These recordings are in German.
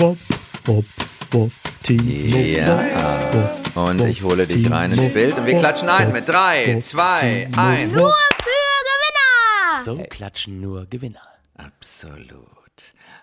Wop, wop, wop, Timo. Ja. Und ich hole dich rein ins Bild und wir klatschen ein mit 3, 2, 1. Nur für Gewinner! So klatschen nur Gewinner. Absolut.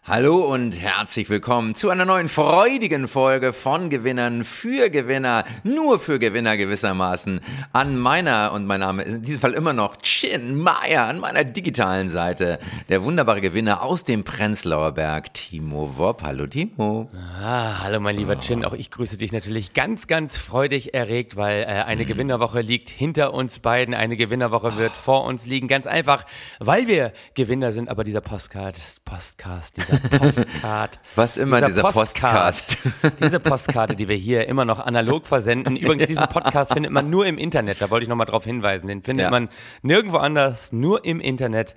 Hallo und herzlich willkommen zu einer neuen freudigen Folge von Gewinnern für Gewinner, nur für Gewinner gewissermaßen. An meiner, und mein Name ist in diesem Fall immer noch Chin Meier, an meiner digitalen Seite, der wunderbare Gewinner aus dem Prenzlauer Berg, Timo Wopp. Hallo Timo. Ah, hallo mein lieber Chin, auch ich grüße dich natürlich ganz, ganz freudig erregt, weil äh, eine Gewinnerwoche liegt hinter uns beiden, eine Gewinnerwoche wird vor uns liegen, ganz einfach, weil wir Gewinner sind, aber dieser Postcard, Postcast, dieser Postcard. Was immer dieser Postcard, diese Postkarte, die wir hier immer noch analog versenden. Übrigens, diesen Podcast findet man nur im Internet, da wollte ich nochmal drauf hinweisen, den findet Ja. man nirgendwo anders, nur im Internet.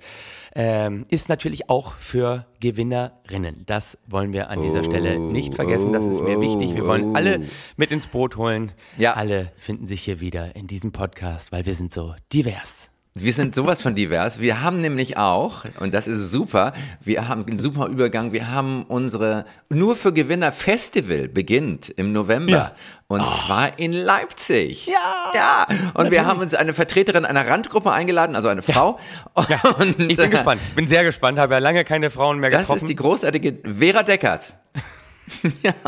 Ähm, ist natürlich auch für Gewinnerinnen. Das wollen wir an dieser Stelle nicht vergessen. Das ist mir wichtig. Wir wollen alle mit ins Boot holen. Ja. Alle finden sich hier wieder in diesem Podcast, weil wir sind so divers. Wir sind sowas von divers. Wir haben nämlich auch, und das ist super, wir haben einen super Übergang, wir haben unsere Nur für Gewinner Festival beginnt im November. Ja. Und zwar in Leipzig. Ja, Ja. Und wir haben uns eine Vertreterin einer Randgruppe eingeladen, also eine Frau. Und Ich bin äh, gespannt. Bin sehr gespannt. Habe ja lange keine Frauen mehr Das getroffen. ist die großartige Vera Deckert. ja.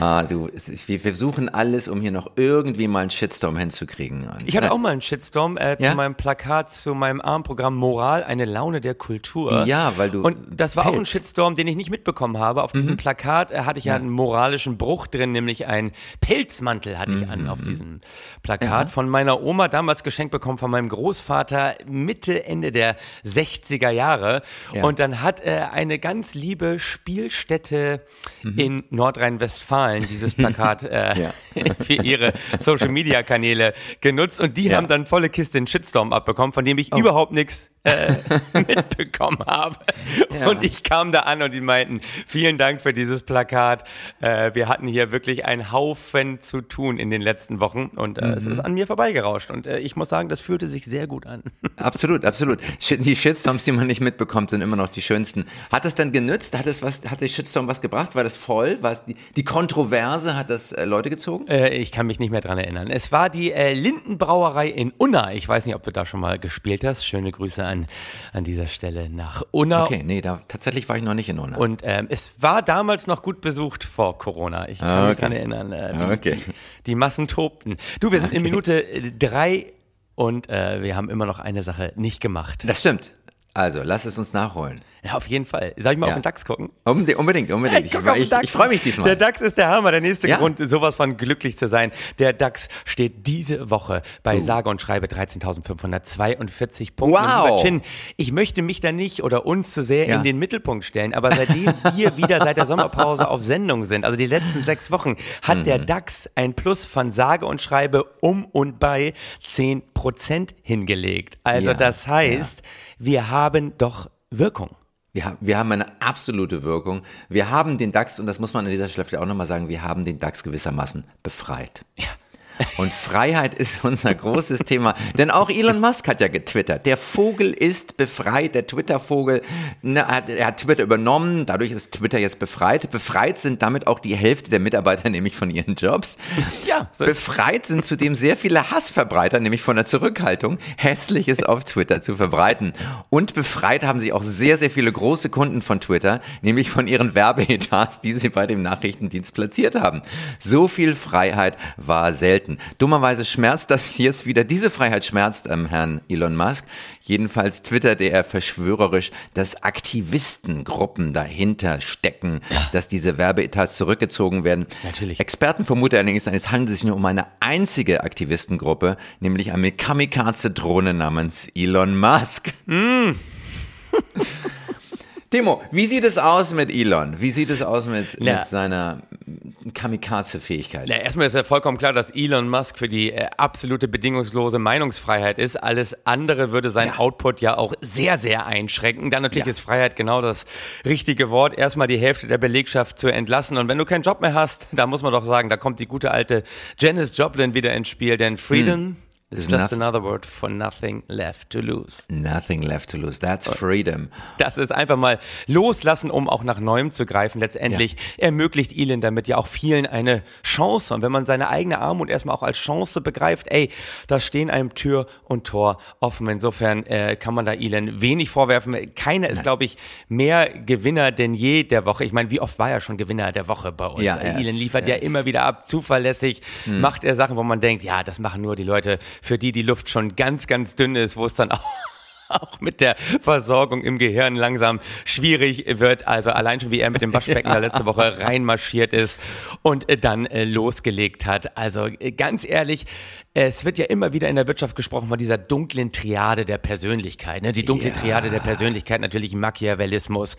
Ah, du, wir versuchen alles, um hier noch irgendwie mal einen Shitstorm hinzukriegen. Ich hatte äh, auch mal einen Shitstorm äh, Ja? zu meinem Plakat, zu meinem Armprogramm Moral, eine Laune der Kultur. Ja, weil du Und das war auch ein Pelz. Shitstorm, den ich nicht mitbekommen habe. Auf Mhm. diesem Plakat äh, hatte ich ja. einen moralischen Bruch drin, nämlich einen Pelzmantel hatte ich an auf diesem Plakat. Von meiner Oma, damals geschenkt bekommen von meinem Großvater, Mitte, Ende der 60er Jahre. Ja. Und dann hat äh, eine ganz liebe Spielstätte in Nordrhein-Westfalen dieses Plakat äh, für ihre Social Media Kanäle genutzt. Und die haben dann volle Kiste einen Shitstorm abbekommen, von dem ich überhaupt nichts äh, mitbekommen habe. Ja. Und ich kam da an und die meinten, vielen Dank für dieses Plakat. Äh, wir hatten hier wirklich einen Haufen zu tun in den letzten Wochen und äh, es ist an mir vorbeigerauscht. Und äh, ich muss sagen, das fühlte sich sehr gut an. Absolut, absolut. Die Shitstorms, die man nicht mitbekommt, sind immer noch die schönsten. Hat das dann genützt? Hat es was, hat der Shitstorm was gebracht? War das voll? War die, die Kontroverse? Hat das äh, Leute gezogen? Ich kann mich nicht mehr dran erinnern. Es war die Lindenbrauerei in Unna. Ich weiß nicht, ob du da schon mal gespielt hast. Schöne Grüße an, an dieser Stelle nach Unna. Okay, nee, da, tatsächlich war ich noch nicht in Unna. Und ähm, es war damals noch gut besucht vor Corona. Ich kann Ah, mich okay. dran erinnern. Äh, die, Okay. die, die Massen tobten. Du, wir sind in Minute äh, drei und äh, wir haben immer noch eine Sache nicht gemacht. Das stimmt. Also, lass es uns nachholen. Ja, auf jeden Fall. Soll ich mal Ja. auf den DAX gucken? Unbedingt, unbedingt. unbedingt. Ich, ich, DAX. ich freue mich diesmal. Der DAX ist der Hammer. Der nächste Ja. Grund, sowas von glücklich zu sein. Der DAX steht diese Woche bei sage und schreibe 13.542 Punkten. Wow. Chin, ich möchte mich da nicht oder uns zu sehr Ja. in den Mittelpunkt stellen, aber seitdem wir wieder seit der Sommerpause auf Sendung sind, also die letzten sechs Wochen, hat Mhm. der DAX ein Plus von sage und schreibe um und bei 10% hingelegt. Also Ja, das heißt, wir haben doch Wirkung. Wir, haben- wir haben eine absolute Wirkung. Wir haben den DAX, und das muss man an dieser Stelle auch nochmal sagen, wir haben den DAX gewissermaßen befreit. Ja. Und Freiheit ist unser großes Thema. Denn auch Elon Musk hat ja getwittert. Der Vogel ist befreit, der Twitter-Vogel. ne, hat, er hat Twitter übernommen, dadurch ist Twitter jetzt befreit. Befreit sind damit auch die Hälfte der Mitarbeiter, nämlich von ihren Jobs. Ja, so Befreit sind zudem sehr viele Hassverbreiter, nämlich von der Zurückhaltung, Hässliches auf Twitter zu verbreiten. Und befreit haben sich auch sehr, sehr viele große Kunden von Twitter, nämlich von ihren Werbeetats, die sie bei dem Nachrichtendienst platziert haben. So viel Freiheit war selten. Dummerweise schmerzt das jetzt wieder, diese Freiheit schmerzt ähm, Herrn Elon Musk. Jedenfalls twitterte er verschwörerisch, dass Aktivistengruppen dahinter stecken, dass diese Werbeetats zurückgezogen werden. Natürlich. Experten vermuten allerdings, es handelt sich nur um eine einzige Aktivistengruppe, nämlich eine Kamikaze-Drohne namens Elon Musk. Timo, wie sieht es aus mit Elon? Wie sieht es aus mit, Na. mit seiner Kamikaze-Fähigkeit? Ja, erstmal ist ja vollkommen klar, dass Elon Musk für die äh, absolute bedingungslose Meinungsfreiheit ist. Alles andere würde sein Ja. Output ja auch sehr, sehr einschränken. Dann natürlich Ja. ist Freiheit genau das richtige Wort. Erstmal die Hälfte der Belegschaft zu entlassen. Und wenn du keinen Job mehr hast, da muss man doch sagen, da kommt die gute alte Janis Joplin wieder ins Spiel. Denn Freedom It's just another word for nothing left to lose. Nothing left to lose. That's freedom. Das ist einfach mal loslassen, um auch nach Neuem zu greifen. Letztendlich ja. ermöglicht Elon damit ja auch vielen eine Chance. Und wenn man seine eigene Armut erstmal auch als Chance begreift, ey, da stehen einem Tür und Tor offen. Insofern äh, kann man da Elon wenig vorwerfen. Keiner ist, glaube ich, mehr Gewinner denn je der Woche. Ich meine, wie oft war er schon Gewinner der Woche bei uns? Ja, Elon liefert ja immer wieder ab, zuverlässig, hm. macht er Sachen, wo man denkt, ja, das machen nur die Leute für die die Luft schon ganz, ganz dünn ist, wo es dann auch auch mit der Versorgung im Gehirn langsam schwierig wird. Also allein schon, wie er mit dem Waschbecken ja. letzte Woche reinmarschiert ist und äh, dann äh, losgelegt hat. Also äh, ganz ehrlich, es wird ja immer wieder in der Wirtschaft gesprochen von dieser dunklen Triade der Persönlichkeit. Ne? Die dunkle ja. Triade der Persönlichkeit, natürlich Machiavellismus,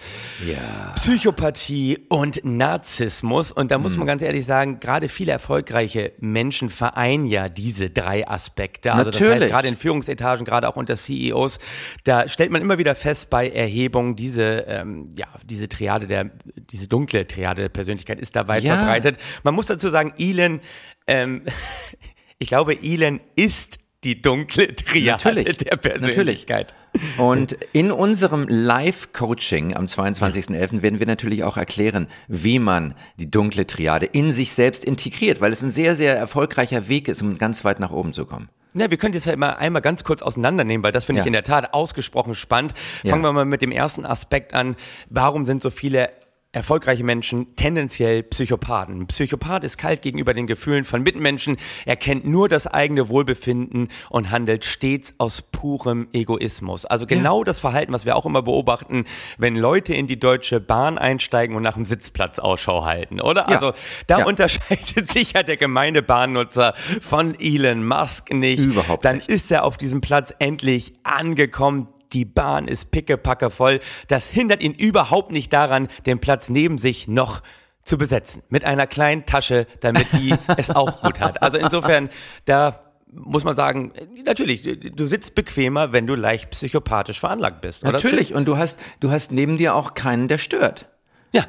ja. Psychopathie und Narzissmus. Und da muss hm. man ganz ehrlich sagen, gerade viele erfolgreiche Menschen vereinen ja diese drei Aspekte. Also natürlich. das heißt, gerade in Führungsetagen, gerade auch unter CEOs, da stellt man immer wieder fest bei Erhebungen, diese, ähm, ja, diese Triade der, diese dunkle Triade der Persönlichkeit ist da weit ja. verbreitet. Man muss dazu sagen, Elon ähm, ich glaube, Elon ist die dunkle Triade natürlich, der Persönlichkeit. Natürlich. Und in unserem Live-Coaching am 22.11. werden wir natürlich auch erklären, wie man die dunkle Triade in sich selbst integriert, weil es ein sehr, sehr erfolgreicher Weg ist, um ganz weit nach oben zu kommen. Ja, wir können jetzt ja mal einmal ganz kurz auseinandernehmen, weil das finde ja. ich in der Tat ausgesprochen spannend. Fangen ja. wir mal mit dem ersten Aspekt an. Warum sind so viele erfolgreiche Menschen tendenziell Psychopathen. Ein Psychopath ist kalt gegenüber den Gefühlen von Mitmenschen, er kennt nur das eigene Wohlbefinden und handelt stets aus purem Egoismus. Also genau ja. das Verhalten, was wir auch immer beobachten, wenn Leute in die Deutsche Bahn einsteigen und nach dem Sitzplatz Ausschau halten, oder? Ja. Also da ja. unterscheidet sich ja der gemeine Bahnnutzer von Elon Musk nicht. Überhaupt Dann nicht. ist er auf diesem Platz endlich angekommen die Bahn ist pickepacke voll. Das hindert ihn überhaupt nicht daran, den Platz neben sich noch zu besetzen. Mit einer kleinen Tasche, damit die es auch gut hat. Also insofern, da muss man sagen, natürlich, du sitzt bequemer, wenn du leicht psychopathisch veranlagt bist. Oder? Natürlich, und du hast, du hast neben dir auch keinen, der stört. Ja,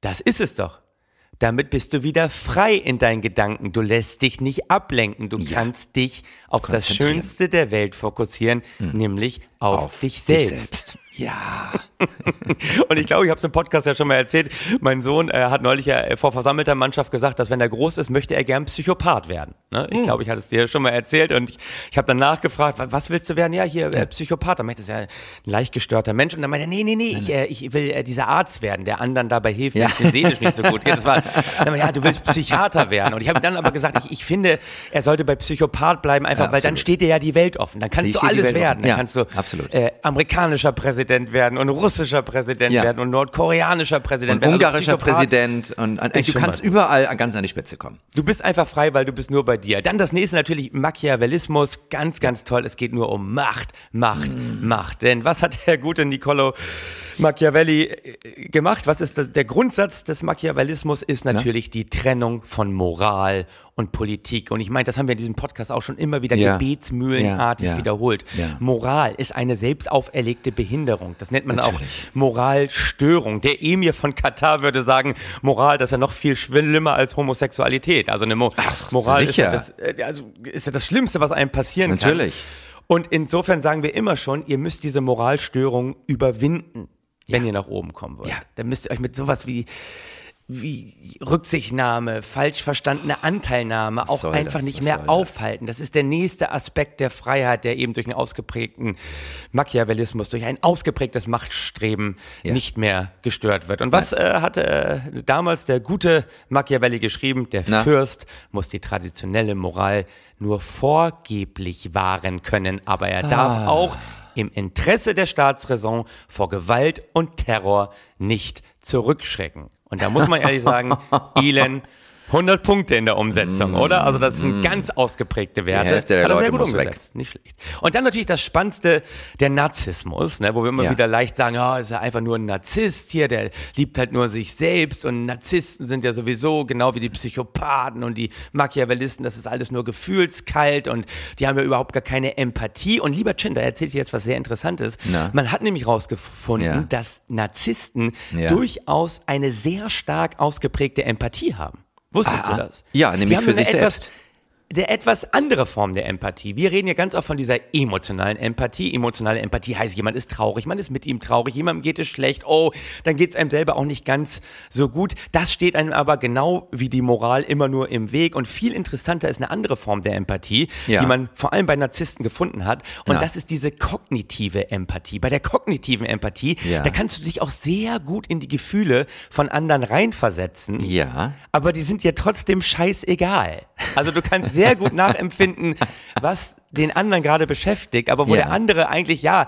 das ist es doch. Damit bist du wieder frei in deinen Gedanken. Du lässt dich nicht ablenken. Du ja. kannst dich auf das Schönste der Welt fokussieren, hm. nämlich auf, auf dich selbst. Dich selbst. Ja. und ich glaube, ich habe es im Podcast ja schon mal erzählt. Mein Sohn äh, hat neulich ja vor versammelter Mannschaft gesagt, dass wenn er groß ist, möchte er gern Psychopath werden. Ne? Ich hm. glaube, ich hatte es dir schon mal erzählt und ich, ich habe dann nachgefragt, was willst du werden? Ja, hier äh, Psychopath. Dann meinte er, ja ein leicht gestörter Mensch. Und dann meinte er, nee, nee, nee, ich, äh, ich will äh, dieser Arzt werden, der anderen dabei hilft, ja. wenn es seelisch nicht so gut geht. Das war, dann, ja, du willst Psychiater werden. Und ich habe dann aber gesagt, ich, ich finde, er sollte bei Psychopath bleiben, einfach, ja, weil dann steht dir ja die Welt offen. Dann kannst die du alles werden. Dann ja, kannst du absolut. Äh, amerikanischer Präsident werden und russischer Präsident ja. werden und nordkoreanischer Präsident und werden. Also ungarischer also Präsident und an, du kannst überall ganz an die Spitze kommen. Du bist einfach frei, weil du bist nur bei dir. Dann das nächste natürlich Machiavellismus, ganz, ganz toll. Es geht nur um Macht, Macht, mm. Macht. Denn was hat der gute Niccolo Machiavelli äh, gemacht? Was ist das? Der Grundsatz des Machiavellismus ist natürlich ja? die Trennung von Moral und Politik. Und ich meine, das haben wir in diesem Podcast auch schon immer wieder ja. gebetsmühlenartig ja, ja, wiederholt. Moral ist eine selbst auferlegte Behinderung. Das nennt man Natürlich. auch Moralstörung. Der Emir von Katar würde sagen, Moral, das ist ja noch viel schlimmer als Homosexualität. Also eine Mo Ach, Moral ist ja, das, äh, also ist ja das Schlimmste, was einem passieren Natürlich. kann. Natürlich. Und insofern sagen wir immer schon, ihr müsst diese Moralstörung überwinden, wenn ihr nach oben kommen wollt. Ja. Dann müsst ihr euch mit sowas wie wie Rücksichtnahme, falsch verstandene Anteilnahme auch einfach das? nicht mehr aufhalten. Das? das ist der nächste Aspekt der Freiheit, der eben durch einen ausgeprägten Machiavellismus, durch ein ausgeprägtes Machtstreben ja. nicht mehr gestört wird. Und was äh, hatte äh, damals der gute Machiavelli geschrieben? Der Na? Fürst muss die traditionelle Moral nur vorgeblich wahren können, aber er darf ah. auch im Interesse der Staatsräson vor Gewalt und Terror nicht zurückschrecken. Und da muss man ehrlich sagen, Elon 100 Punkte in der Umsetzung, mm, oder? Also das sind mm. ganz ausgeprägte Werte. Die Hälfte der Hat er sehr gut umgesetzt. Weg. Nicht schlecht. Und dann natürlich das Spannendste, der Narzissmus, ne, wo wir immer ja. wieder leicht sagen, ja, oh, ist ja einfach nur ein Narzisst hier, der liebt halt nur sich selbst und Narzissten sind ja sowieso genau wie die Psychopathen und die Machiavellisten, das ist alles nur gefühlskalt und die haben ja überhaupt gar keine Empathie. Und lieber Chin, da erzähle ich dir jetzt was sehr Interessantes. Na? Man hat nämlich rausgefunden, ja. dass Narzissten ja. durchaus eine sehr stark ausgeprägte Empathie haben. Wusstest ah, du das? Ja, nämlich für sich selbst. Der etwas andere Form der Empathie. Wir reden ja ganz oft von dieser emotionalen Empathie. Emotionale Empathie heißt, jemand ist traurig, man ist mit ihm traurig, jemandem geht es schlecht, oh, dann geht es einem selber auch nicht ganz so gut. Das steht einem aber genau wie die Moral immer nur im Weg. Und viel interessanter ist eine andere Form der Empathie, Ja. die man vor allem bei Narzissten gefunden hat. Und Ja. das ist diese kognitive Empathie. Bei der kognitiven Empathie, Ja. da kannst du dich auch sehr gut in die Gefühle von anderen reinversetzen Ja. aber die sind dir trotzdem scheißegal. Also du kannst sehr gut nachempfinden, was den anderen gerade beschäftigt, aber wo Ja. der andere eigentlich ja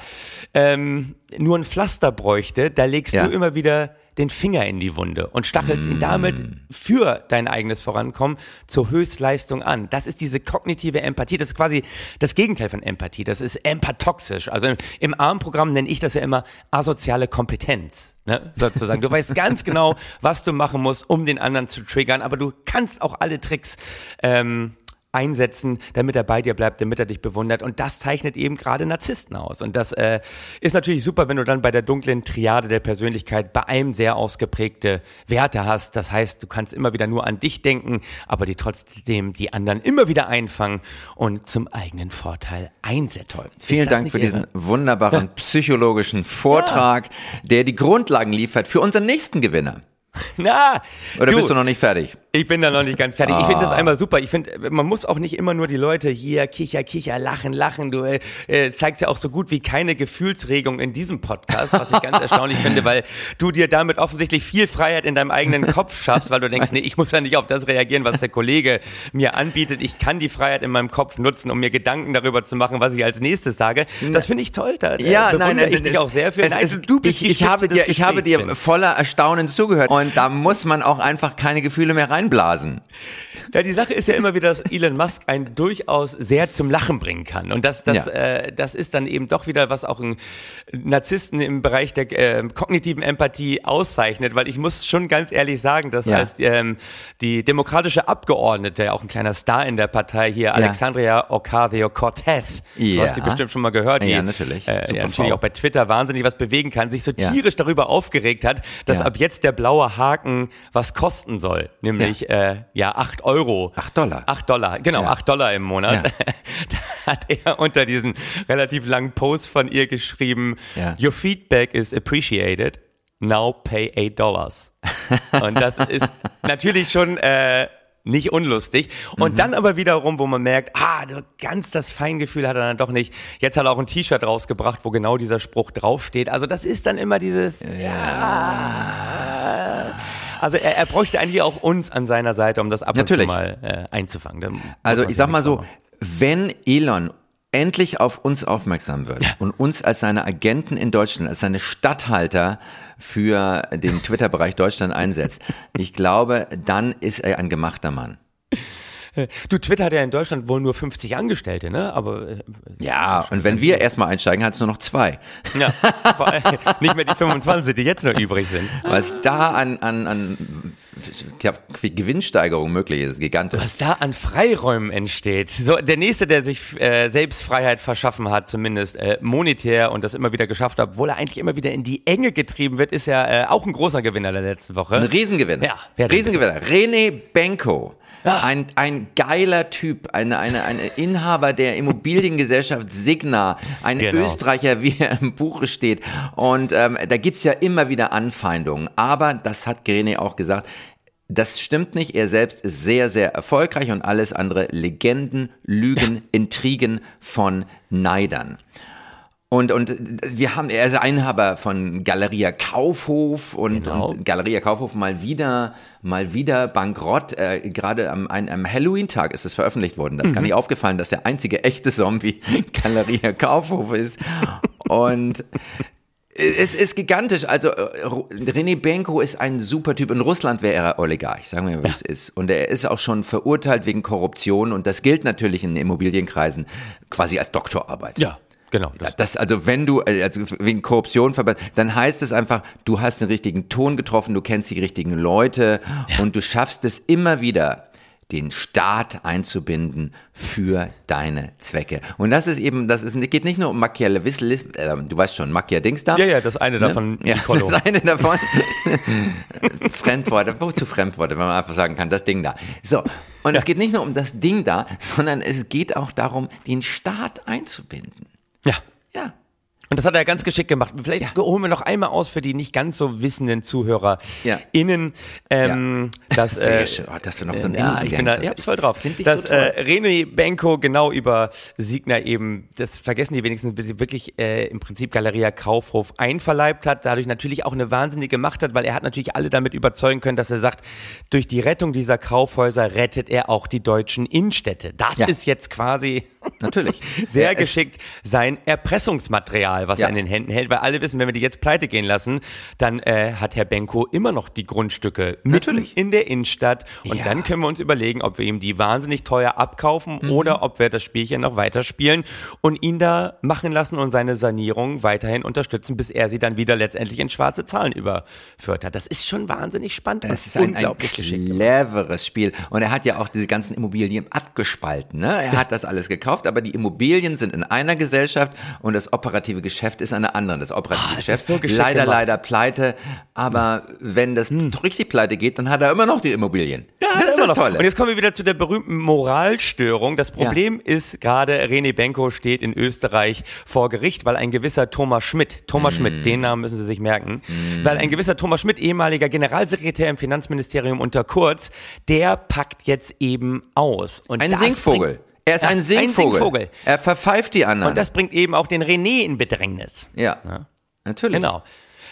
ähm, nur ein Pflaster bräuchte, da legst Ja. du immer wieder den Finger in die Wunde und stachelst ihn damit Mm. für dein eigenes Vorankommen zur Höchstleistung an. Das ist diese kognitive Empathie. Das ist quasi das Gegenteil von Empathie. Das ist empathoxisch. Also im, im ARM-Programm nenne ich das ja immer asoziale Kompetenz. Ne, sozusagen. Du weißt ganz genau, was du machen musst, um den anderen zu triggern, aber du kannst auch alle Tricks ähm, einsetzen, damit er bei dir bleibt, damit er dich bewundert. Und das zeichnet eben gerade Narzissten aus. Und das äh, ist natürlich super, wenn du dann bei der dunklen Triade der Persönlichkeit bei einem sehr ausgeprägte Werte hast. Das heißt, du kannst immer wieder nur an dich denken, aber die trotzdem die anderen immer wieder einfangen und zum eigenen Vorteil einsetzen. Vielen Dank für diesen irre? wunderbaren psychologischen Vortrag, der die Grundlagen liefert für unseren nächsten Gewinner. Na, Oder bist du noch nicht fertig? Ich bin da noch nicht ganz fertig. Ich finde Ah. das einmal super. Ich finde, man muss auch nicht immer nur die Leute hier kicher, kicher, lachen, lachen. Du äh, äh, zeigst ja auch so gut wie keine Gefühlsregung in diesem Podcast, was ich ganz erstaunlich finde, weil du dir damit offensichtlich viel Freiheit in deinem eigenen Kopf schaffst, weil du denkst, nee, ich muss ja nicht auf das reagieren, was der Kollege mir anbietet. Ich kann die Freiheit in meinem Kopf nutzen, um mir Gedanken darüber zu machen, was ich als nächstes sage. Das finde ich toll. Da äh, Ja, bewundere nein, nein, ich dich es- auch sehr für. Es, Nein, es, du bist ich, ich habe dir, ich habe dir voller Erstaunen zugehört und da muss man auch einfach keine Gefühle mehr reinblasen. Ja, die Sache ist ja immer wieder, dass Elon Musk einen durchaus sehr zum Lachen bringen kann. Und das, das, Ja. äh, das ist dann eben doch wieder, was auch einen Narzissten im Bereich der äh, kognitiven Empathie auszeichnet, weil ich muss schon ganz ehrlich sagen, dass Ja. als ähm, die demokratische Abgeordnete, auch ein kleiner Star in der Partei hier, Alexandria Ocasio-Cortez, du Ja. hast sie bestimmt schon mal gehört, die Ja, natürlich. Äh, ja, natürlich auch bei Twitter wahnsinnig was bewegen kann, sich so Ja. tierisch darüber aufgeregt hat, dass Ja. ab jetzt der blaue Haken was kosten soll, nämlich äh, ja acht Euro. Acht Dollar. 8 Dollar, genau, Ja. 8 Dollar im Monat. Ja. da hat er unter diesen relativ langen Post von ihr geschrieben, Ja. Your feedback is appreciated, now pay 8 Dollars. Und das ist natürlich schon äh, nicht unlustig. Und dann aber wiederum, wo man merkt, ah, ganz das Feingefühl hat er dann doch nicht. Jetzt hat er auch ein T-Shirt rausgebracht, wo genau dieser Spruch draufsteht. Also das ist dann immer dieses, ja. Also er, er bräuchte eigentlich auch uns an seiner Seite, um das ab Natürlich. und zu mal äh, einzufangen. Also ich sag mal so, vormachen. wenn Elon endlich auf uns aufmerksam wird und uns als seine Agenten in Deutschland, als seine Statthalter für den Twitter-Bereich Deutschland einsetzt, ich glaube, dann ist er ein gemachter Mann. Du, Twitter hat ja in Deutschland wohl nur 50 Angestellte, ne? Aber äh, Ja, und wenn wir erstmal einsteigen, hat es nur noch zwei. ja, nicht mehr die 25, die jetzt noch übrig sind. Was da an, an, an Gewinnsteigerung möglich ist, gigantisch. Was da an Freiräumen entsteht. So, der nächste, der sich äh, selbst Freiheit verschaffen hat, zumindest äh, monetär und das immer wieder geschafft hat, obwohl er eigentlich immer wieder in die Enge getrieben wird, ist ja äh, auch ein großer Gewinner der letzten Woche. Ein Riesengewinner. Ja, wer Riesengewinner. René Benko. Ein, ein geiler Typ, eine, eine, eine Inhaber der Immobiliengesellschaft Signa, ein Genau. Österreicher, wie er im Buche steht. Und ähm, da gibt's ja immer wieder Anfeindungen. Aber das hat René auch gesagt. Das stimmt nicht. Er selbst ist sehr, sehr erfolgreich und alles andere Legenden, Lügen, Intrigen von Neidern. Und, und wir haben, er ist Einhaber von Galeria Kaufhof und, Genau. und Galeria Kaufhof mal wieder, mal wieder bankrott. Äh, Gerade am, am Halloween-Tag ist es veröffentlicht worden. Das ist gar nicht aufgefallen, dass der einzige echte Zombie Galeria Kaufhof ist. Und es ist gigantisch. Also äh, René Benko ist ein super Typ. In Russland wäre er Oligarch, sagen wir mal, wie es ist. Und er ist auch schon verurteilt wegen Korruption. Und das gilt natürlich in Immobilienkreisen quasi als Doktorarbeit. Ja, genau. Das, Das, also wenn du, äh, also wegen Korruption, dann heißt es einfach, du hast den richtigen Ton getroffen, du kennst die richtigen Leute und du schaffst es immer wieder, den Staat einzubinden für deine Zwecke. Und das ist eben, das ist, geht nicht nur um Machiavellismus, äh, du weißt schon, Machiavellings da. ja, ja, das eine davon, Ja, Nicolo. das eine davon. Fremdworte, wozu Fremdworte, wenn man einfach sagen kann, das Ding da. So, Und es geht nicht nur um das Ding da, sondern es geht auch darum, den Staat einzubinden. Ja. Ja. Und das hat er ganz geschickt gemacht. Vielleicht holen wir noch einmal aus für die nicht ganz so wissenden Zuhörer Ja. innen, ähm, dass Sehr äh, schön, oh, dass du noch so ein ja, ich bin da, ich hab's voll drauf. Find ich dass so äh, René Benko genau über Signer eben, das vergessen die wenigstens, bis sie wirklich äh, im Prinzip Galeria Kaufhof einverleibt hat, dadurch natürlich auch eine wahnsinnige Macht hat, weil er hat natürlich alle damit überzeugen können, dass er sagt, durch die Rettung dieser Kaufhäuser rettet er auch die deutschen Innenstädte. Das Ja. ist jetzt quasi Natürlich. sehr es- geschickt sein Erpressungsmaterial, was Ja. er in den Händen hält, weil alle wissen, wenn wir die jetzt pleite gehen lassen, dann äh, hat Herr Benko immer noch die Grundstücke Natürlich. in der Innenstadt und Ja. dann können wir uns überlegen, ob wir ihm die wahnsinnig teuer abkaufen Mhm. oder ob wir das Spielchen noch weiterspielen und ihn da machen lassen und seine Sanierung weiterhin unterstützen, bis er sie dann wieder letztendlich in schwarze Zahlen überführt hat. Das ist schon wahnsinnig spannend Es ist ein, ein unglaublich geschickt. gemacht. cleveres Spiel. Und er hat ja auch diese ganzen Immobilien abgespalten. Ne? Er hat das alles gekauft, aber die Immobilien sind in einer Gesellschaft und das operative Geschäft ist in einer anderen. Das operative es Geschäft ist so leider, gemacht. leider pleite. Aber wenn das richtig pleite geht, dann hat er immer noch die Immobilien. das ist immer das noch. Tolle. Und jetzt kommen wir wieder zu der berühmten Moralstörung. Das Problem ist gerade, René Benko steht in Österreich vor Gericht, weil ein gewisser Thomas Schmidt, Thomas Mm. Schmidt, den Namen müssen Sie sich merken, weil ein gewisser Thomas Schmidt, ehemaliger Generalsekretär im Finanzministerium unter Kurz, der packt jetzt eben aus. Und ein Singvogel. Er ist Ja, ein ein Singvogel. Singvogel. Er verpfeift die anderen. und das bringt eben auch den René in Bedrängnis. ja. natürlich. Genau.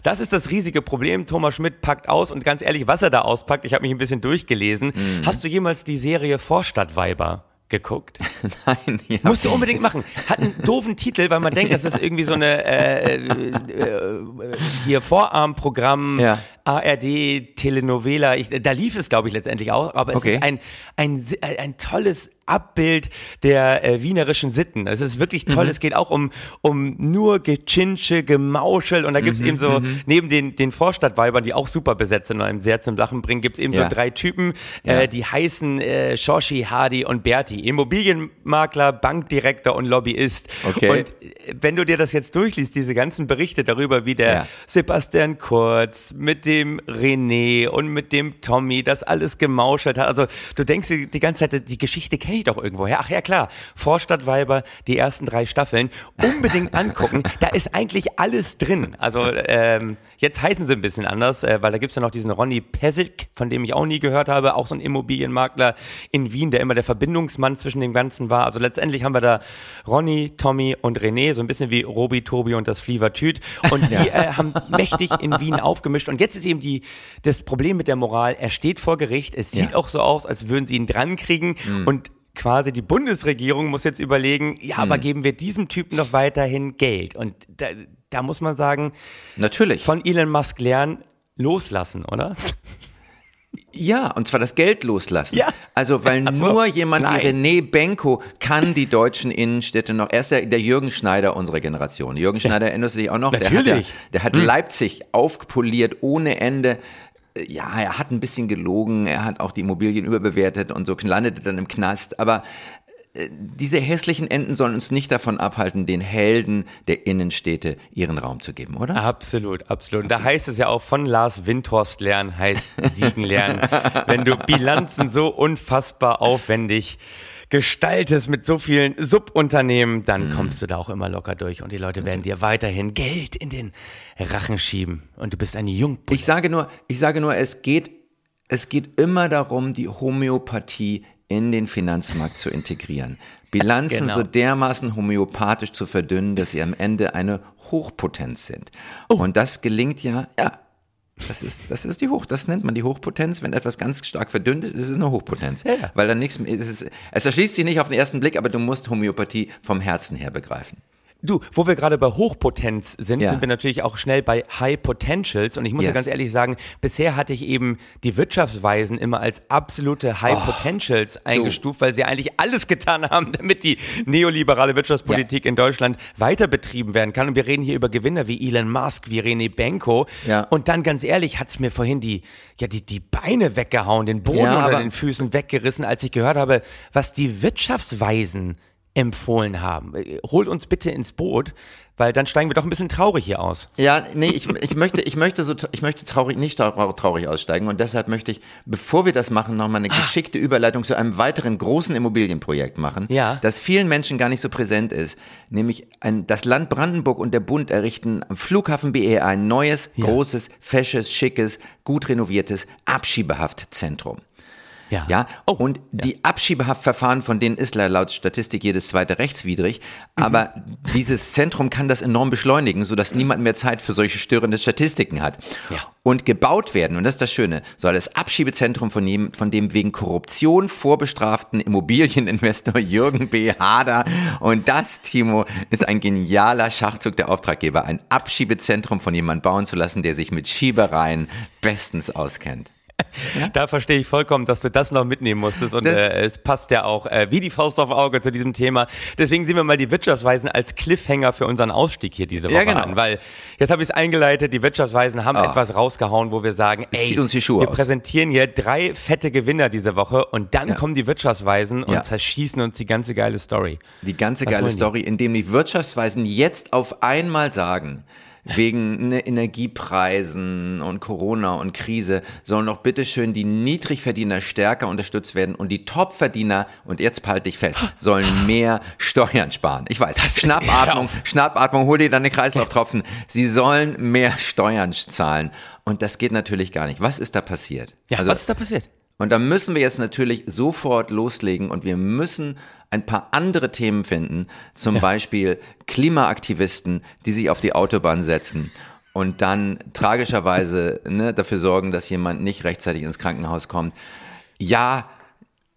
Das ist das riesige Problem. Thomas Schmidt packt aus und ganz ehrlich, was er da auspackt, ich habe mich ein bisschen durchgelesen. Mhm. Hast du jemals die Serie Vorstadtweiber geguckt? Nein, ja. Musst du unbedingt machen. Hat einen doofen Titel, weil man denkt, das ist irgendwie so eine äh, äh, äh, hier Vorarmprogramm, Ja. ARD, Telenovela. Ich, da lief es, glaube ich, letztendlich auch. Aber es Okay. ist ein, ein, äh, ein tolles Abbild der äh, wienerischen Sitten. Es ist wirklich toll. Mhm. Es geht auch um, um nur Gechinsche, Gemauschel. Und da gibt's Mhm, eben so, neben den, den Vorstadtweibern, die auch super besetzt sind und einem sehr zum Lachen bringen, gibt's eben Ja. so drei Typen, Ja. äh, die heißen äh, Shoshi, Hardy und Berti. Immobilienmakler, Bankdirektor und Lobbyist. Okay. Und äh, wenn du dir das jetzt durchliest, diese ganzen Berichte darüber, wie der Ja. Sebastian Kurz mit dem René und mit dem Tommy das alles gemauschelt hat. Also du denkst die ganze Zeit, die Geschichte kenne ich doch irgendwoher. Ach ja, klar. Vorstadtweiber, die ersten drei Staffeln. Unbedingt angucken. Da ist eigentlich alles drin. Also ähm, jetzt heißen sie ein bisschen anders, äh, weil da gibt's ja noch diesen Ronny Pesic, von dem ich auch nie gehört habe, auch so ein Immobilienmakler in Wien, der immer der Verbindungsmann zwischen dem Ganzen war. Also letztendlich haben wir da Ronny, Tommy und René, so ein bisschen wie Robi, Tobi und das Flievertüt. Und die äh, haben mächtig in Wien aufgemischt. Und jetzt ist eben die, das Problem mit der Moral, er steht vor Gericht, es sieht Ja. auch so aus, als würden sie ihn drankriegen und quasi die Bundesregierung muss jetzt überlegen, ja, aber geben wir diesem Typen noch weiterhin Geld? Und da, da muss man sagen, Natürlich. von Elon Musk lernen, loslassen, oder? Ja, und zwar das Geld loslassen. Ja. Also, weil Ach so. nur jemand Nein. wie René Benko kann die deutschen Innenstädte noch. Er ist ja der Jürgen Schneider unserer Generation. Jürgen Schneider erinnerst du dich auch noch? Der hat, ja, Natürlich. Hm. der hat Leipzig aufpoliert ohne Ende. Ja, er hat ein bisschen gelogen, er hat auch die Immobilien überbewertet und so landete dann im Knast. Aber äh, diese hässlichen Enden sollen uns nicht davon abhalten, den Helden der Innenstädte ihren Raum zu geben, oder? Absolut, absolut. Und da heißt es ja auch von Lars Windhorst lernen, heißt siegen lernen. Wenn du Bilanzen so unfassbar aufwendig gestaltest mit so vielen Subunternehmen, dann kommst du da auch immer locker durch und die Leute werden dir weiterhin Geld in den Rachen schieben und du bist ein Jungbulle. Ich sage nur, ich sage nur, es geht, es geht immer darum, die Homöopathie in den Finanzmarkt zu integrieren. Bilanzen Genau. so dermaßen homöopathisch zu verdünnen, dass sie am Ende eine Hochpotenz sind. Und das gelingt ja, ja. Das ist, das ist die Hoch, das nennt man die Hochpotenz. Wenn etwas ganz stark verdünnt ist, ist es eine Hochpotenz. Ja. Weil dann nichts mehr, es, ist, es erschließt sich nicht auf den ersten Blick, aber du musst Homöopathie vom Herzen her begreifen. Du, wo wir gerade bei Hochpotenz sind, Ja. sind wir natürlich auch schnell bei High Potentials. Und ich muss ja Yes. ganz ehrlich sagen, bisher hatte ich eben die Wirtschaftsweisen immer als absolute High Oh. Potentials eingestuft, weil sie eigentlich alles getan haben, damit die neoliberale Wirtschaftspolitik in Deutschland weiter betrieben werden kann. Und wir reden hier über Gewinner wie Elon Musk, wie René Benko. Ja. Und dann ganz ehrlich, hat's mir vorhin die, ja, die, die Beine weggehauen, den Boden Ja, unter den Füßen weggerissen, als ich gehört habe, was die Wirtschaftsweisen empfohlen haben. Äh, Holt uns bitte ins Boot. Weil dann steigen wir doch ein bisschen traurig hier aus. Ja, nee, ich, ich möchte, ich möchte so, ich möchte traurig, nicht trau- traurig aussteigen und deshalb möchte ich, bevor wir das machen, nochmal eine geschickte Überleitung zu einem weiteren großen Immobilienprojekt machen, Ja. das vielen Menschen gar nicht so präsent ist. Nämlich ein, das Land Brandenburg und der Bund errichten am Flughafen BE ein neues, großes, fesches, schickes, gut renoviertes Abschiebehaftzentrum. Ja. Ja, Oh, und die Abschiebehaftverfahren, von denen ist laut Statistik jedes zweite rechtswidrig. Mhm. Aber dieses Zentrum kann das enorm beschleunigen, sodass niemand mehr Zeit für solche störende Statistiken hat. Ja. Und gebaut werden, und das ist das Schöne, soll das Abschiebezentrum von, jedem, von dem wegen Korruption vorbestraften Immobilieninvestor Jürgen B. Hader. Und das, Timo, ist ein genialer Schachzug der Auftraggeber, ein Abschiebezentrum von jemandem bauen zu lassen, der sich mit Schiebereien bestens auskennt. Da verstehe ich vollkommen, dass du das noch mitnehmen musstest und äh, es passt ja auch äh, wie die Faust auf Auge zu diesem Thema. Deswegen sehen wir mal die Wirtschaftsweisen als Cliffhanger für unseren Ausstieg hier diese Woche Ja, genau. an, weil jetzt habe ich es eingeleitet, die Wirtschaftsweisen haben Ah. etwas rausgehauen, wo wir sagen, ey, zieht uns die Schuhe wir aus. präsentieren hier drei fette Gewinner diese Woche und dann Ja. kommen die Wirtschaftsweisen und Ja. zerschießen uns die ganze geile Story. Die ganze Was geile? Story, indem die Wirtschaftsweisen jetzt auf einmal sagen, wegen ne, Energiepreisen und Corona und Krise sollen doch bitteschön die Niedrigverdiener stärker unterstützt werden und die Topverdiener, und jetzt halte dich fest, sollen mehr Steuern sparen. Ich weiß, Schnappatmung. Schnappatmung, hol dir deine Kreislauftropfen. Sie sollen mehr Steuern zahlen. Und das geht natürlich gar nicht. Was ist da passiert? Ja, Also- was ist da passiert? Und da müssen wir jetzt natürlich sofort loslegen und wir müssen ein paar andere Themen finden, zum Beispiel Klimaaktivisten, die sich auf die Autobahn setzen und dann tragischerweise ne, dafür sorgen, dass jemand nicht rechtzeitig ins Krankenhaus kommt. Ja,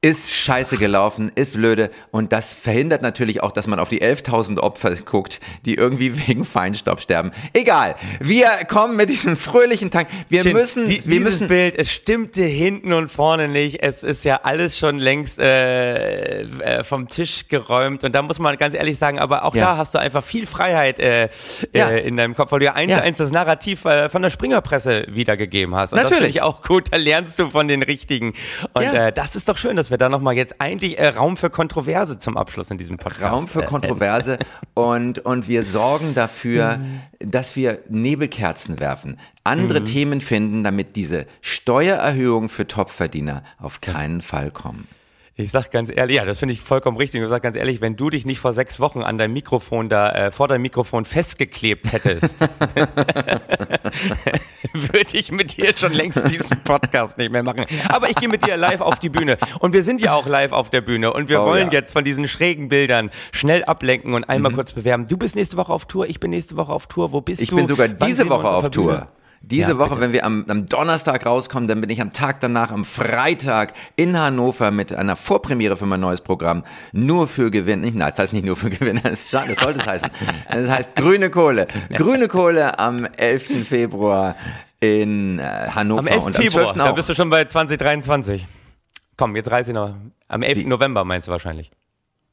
ist scheiße gelaufen, ist blöde und das verhindert natürlich auch, dass man auf die 11.000 Opfer guckt, die irgendwie wegen Feinstaub sterben. Egal, wir kommen mit diesem fröhlichen Tank. Wir Chin, müssen, die, wir dieses müssen, Bild, es stimmte hinten und vorne nicht. Es ist ja alles schon längst äh, äh, vom Tisch geräumt. Und da muss man ganz ehrlich sagen, aber auch Ja. da hast du einfach viel Freiheit äh, Ja. äh, in deinem Kopf, weil du ja eins Ja. zu eins das Narrativ äh, von der Springerpresse wiedergegeben hast. Und das Natürlich. finde ich auch gut. Da lernst du von den Richtigen. Und Ja. das ist doch schön, dass wir da nochmal jetzt eigentlich äh, Raum für Kontroverse zum Abschluss in diesem Podcast. Raum für äh, Kontroverse und, und wir sorgen dafür, Mhm. dass wir Nebelkerzen werfen, andere Mhm. Themen finden, damit diese Steuererhöhungen für Topverdiener auf keinen Fall kommen. Ich sag ganz ehrlich, ja, das finde ich vollkommen richtig. Ich sag ganz ehrlich, wenn du dich nicht vor sechs Wochen an deinem Mikrofon da, äh, vor deinem Mikrofon festgeklebt hättest, würde ich mit dir schon längst diesen Podcast nicht mehr machen. Aber ich gehe mit dir live auf die Bühne. Und wir sind ja auch live auf der Bühne. Und wir Oh, wollen ja. Mhm. jetzt von diesen schrägen Bildern schnell ablenken und einmal kurz bewerben. Du bist nächste Woche auf Tour, ich bin nächste Woche auf Tour. Wo bist Ich du? bin sogar Wann diese Woche auf der Bühne? Diese Ja, Woche, bitte. wenn wir am, am Donnerstag rauskommen, dann bin ich am Tag danach, am Freitag in Hannover mit einer Vorpremiere für mein neues Programm. Nur für Gewinn. Nein, das heißt nicht nur für Gewinner, das, ist schade, das sollte es heißen. Das heißt Grüne Kohle. Grüne Kohle am 11. Februar in äh, Hannover. Am 11. und am Februar, 12. da bist du schon bei 2023. Komm, jetzt reiß ich noch. Am 11. November meinst du wahrscheinlich.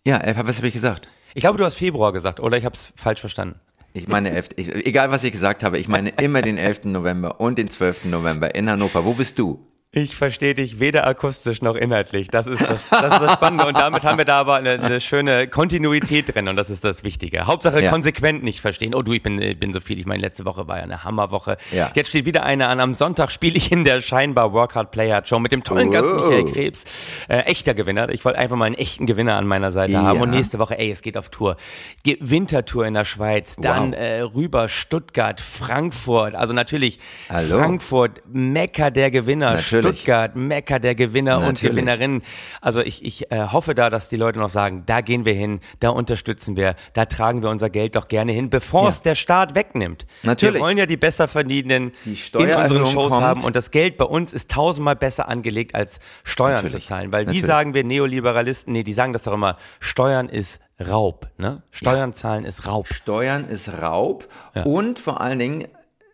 Ja, was habe ich gesagt? Ich glaube, du hast Februar gesagt, oder ich habe es falsch verstanden. Ich meine, 11, ich, egal was ich gesagt habe, ich meine immer den 11. November und den 12. November in Hannover. Wo bist du? Ich verstehe dich weder akustisch noch inhaltlich. Das ist das, das, ist das Spannende. Und damit haben wir da aber eine, eine schöne Kontinuität drin und das ist das Wichtige. Hauptsache Ja. konsequent nicht verstehen. Oh du, ich bin, bin so viel. Ich meine, letzte Woche war ja eine Hammerwoche. Ja. Jetzt steht wieder eine an. Am Sonntag spiele ich in der scheinbar Workout Player Show mit dem tollen Gast Oh. Michael Krebs. Äh, echter Gewinner. Ich wollte einfach mal einen echten Gewinner an meiner Seite Ja. haben. Und nächste Woche, ey, es geht auf Tour. Wintertour in der Schweiz, dann Wow. äh, rüber Stuttgart, Frankfurt. Also natürlich Hallo. Frankfurt, Mekka der Gewinner, Natürlich. Stuttgart, Mekka der Gewinner und Natürlich. Gewinnerinnen. Also ich, ich äh, hoffe da, dass die Leute noch sagen, da gehen wir hin, da unterstützen wir, da tragen wir unser Geld doch gerne hin, bevor Ja. es der Staat wegnimmt. Natürlich. Wir wollen ja die besser verdienenden Die in unseren Shows kommt. haben und das Geld bei uns ist tausendmal besser angelegt als Steuern Natürlich. zu zahlen. Weil wie Natürlich. sagen wir Neoliberalisten, nee, die sagen das doch immer, Steuern ist Raub, ne? Steuern zahlen ist Raub. Steuern ist Raub und vor allen Dingen,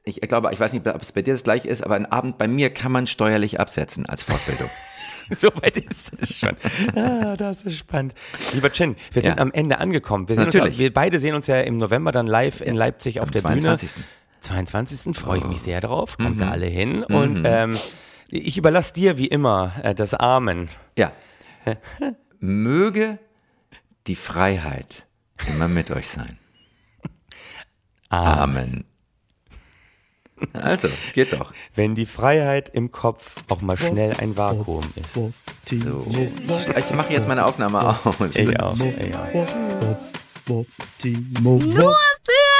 ich glaube, ich weiß nicht, ob es bei dir das gleiche ist, aber ein Abend bei mir kann man steuerlich absetzen als Fortbildung. Soweit ist es schon. Ah, das ist spannend. Lieber Chin, wir sind Ja. am Ende angekommen. Wir, sehen uns, Natürlich. wir beide sehen uns ja im November dann live in Leipzig auf am der 22.. Bühne. 22. freue ich mich sehr drauf. Mhm. Kommt da alle hin. Und ähm, ich überlasse dir wie immer äh, das Amen. Ja. Möge die Freiheit immer mit euch sein. Amen. Also, es geht doch. Wenn die Freiheit im Kopf auch mal schnell ein Vakuum ist. So. Ich mache jetzt meine Aufnahme aus. Ich auch. Ich auch. Nur für